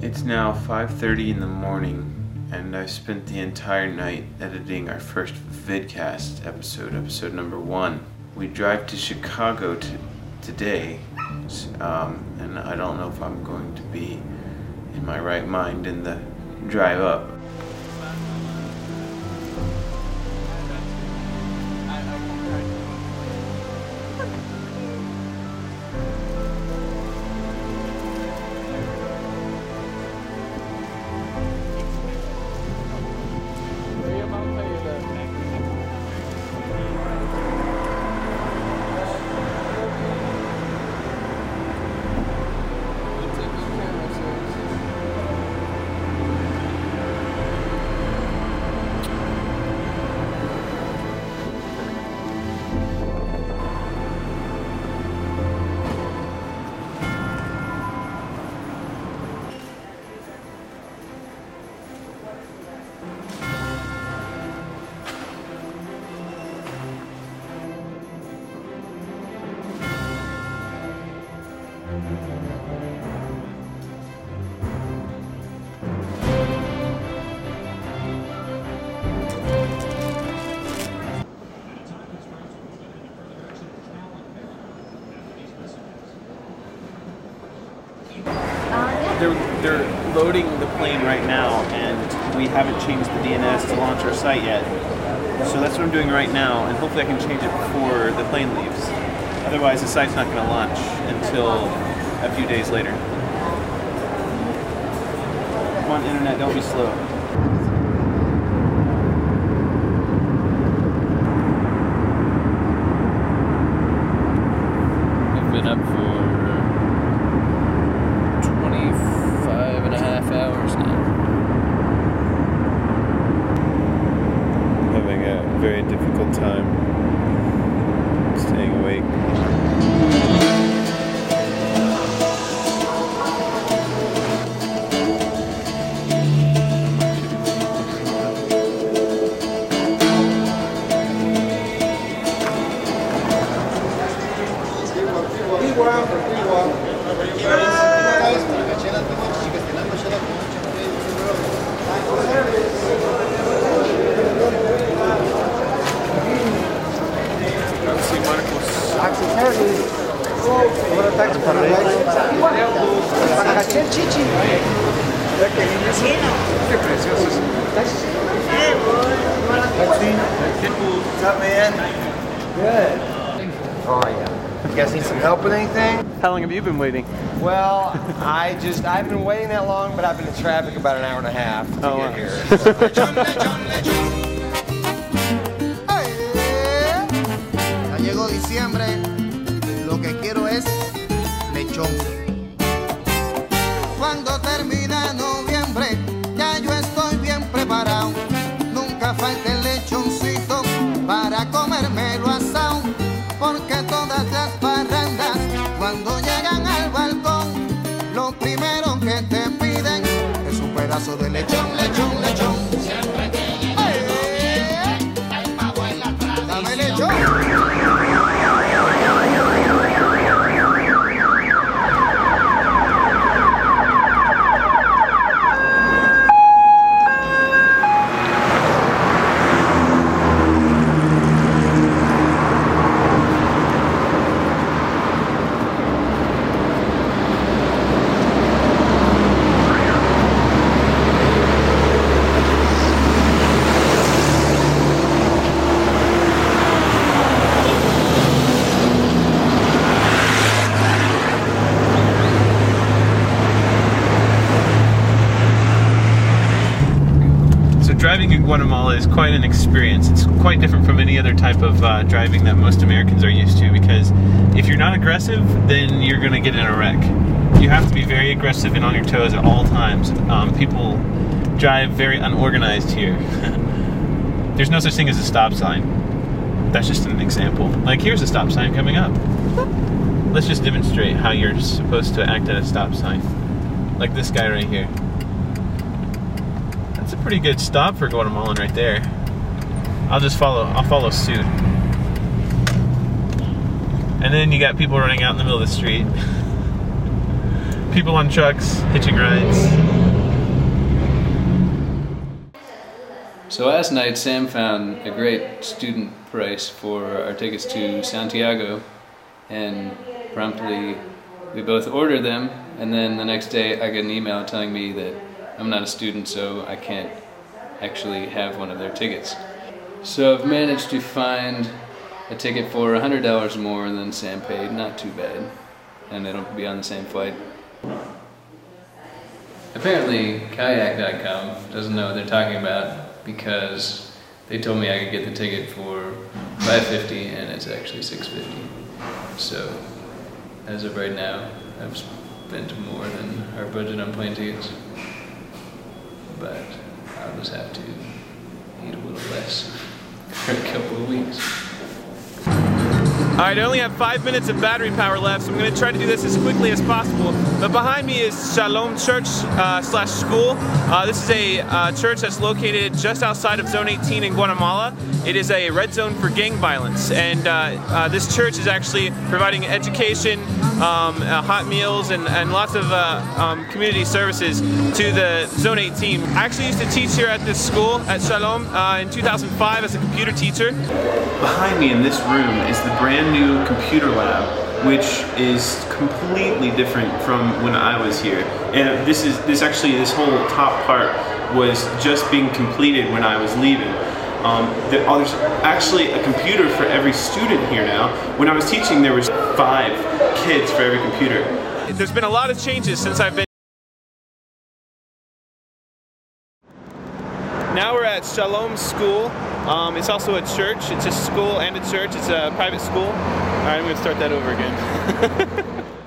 It's now 5:30 in the morning, and I spent the entire night editing our first vidcast episode, episode number one. We drive to Chicago to, today, um, and I don't know if I'm going to be in my right mind in the drive up. They're, they're loading the plane right now, and we haven't changed the DNS to launch our site yet. So that's what I'm doing right now, and hopefully I can change it before the plane leaves. Otherwise, the site's not going to launch until a few days later. Come on, internet, don't be slow. I've been up for 25 and a half hours now. Having a very difficult time Ahora taxi para Para el chichi. What's up, man? Good. How are you? You guys need some help with anything? How long have you been waiting? Well, I just, I haven't been waiting that long, but I've been in traffic about an hour and a half to Oh, get wow. here. Eh. Ya llegó diciembre, lo que quiero es Cuando termina noviembre, ya yo estoy bien preparado. Nunca falta el lechoncito para comérmelo asado. Porque todas las parrandas, cuando llegan al balcón, lo primero que te piden es un pedazo de lechón, lechón, lechón. Guatemala is quite an experience. It's quite different from any other type of uh, driving that most Americans are used to because if you're not aggressive, then you're going to get in a wreck. You have to be very aggressive and on your toes at all times. Um, people drive very unorganized here. There's no such thing as a stop sign. That's just an example. Like here's a stop sign coming up. Let's just demonstrate how you're supposed to act at a stop sign. Like this guy right here. That's a pretty good stop for Guatemalan right there. I'll just follow. I'll follow suit. And then you got people running out in the middle of the street. people on trucks, hitching rides. So last night, Sam found a great student price for our tickets to Santiago, and promptly we both ordered them. And then the next day, I get an email telling me that I'm not a student, so I can't actually have one of their tickets. So I've managed to find a ticket for $100 more than Sam paid, not too bad, and it'll be on the same flight. Apparently, kayak.com doesn't know what they're talking about because they told me I could get the ticket for 550 and it's actually 650. So, as of right now, I've spent more than our budget on plane tickets. But I'll just have to eat a little less for a couple of weeks. All right, I only have five minutes of battery power left, so I'm going to try to do this as quickly as possible. But behind me is Shalom Church uh, slash School. Uh, this is a uh, church that's located just outside of Zone 18 in Guatemala. It is a red zone for gang violence, and uh, uh, this church is actually providing education, um, uh, hot meals, and, and lots of um, community services to the Zone 18. I actually used to teach here at this school at Shalom in 2005 as a computer teacher. Behind me in this room is the brand new computer lab, which is completely different from when I was here. And this is this actually this whole top part was just being completed when I was leaving. Um, oh, there's actually a computer for every student here now. When I was teaching, there was five kids for every computer. There's been a lot of changes since I've been. Now we're at Shalom School. Um, it's also a church. It's a school and a church. It's a private school. All right, I'm going to start that over again.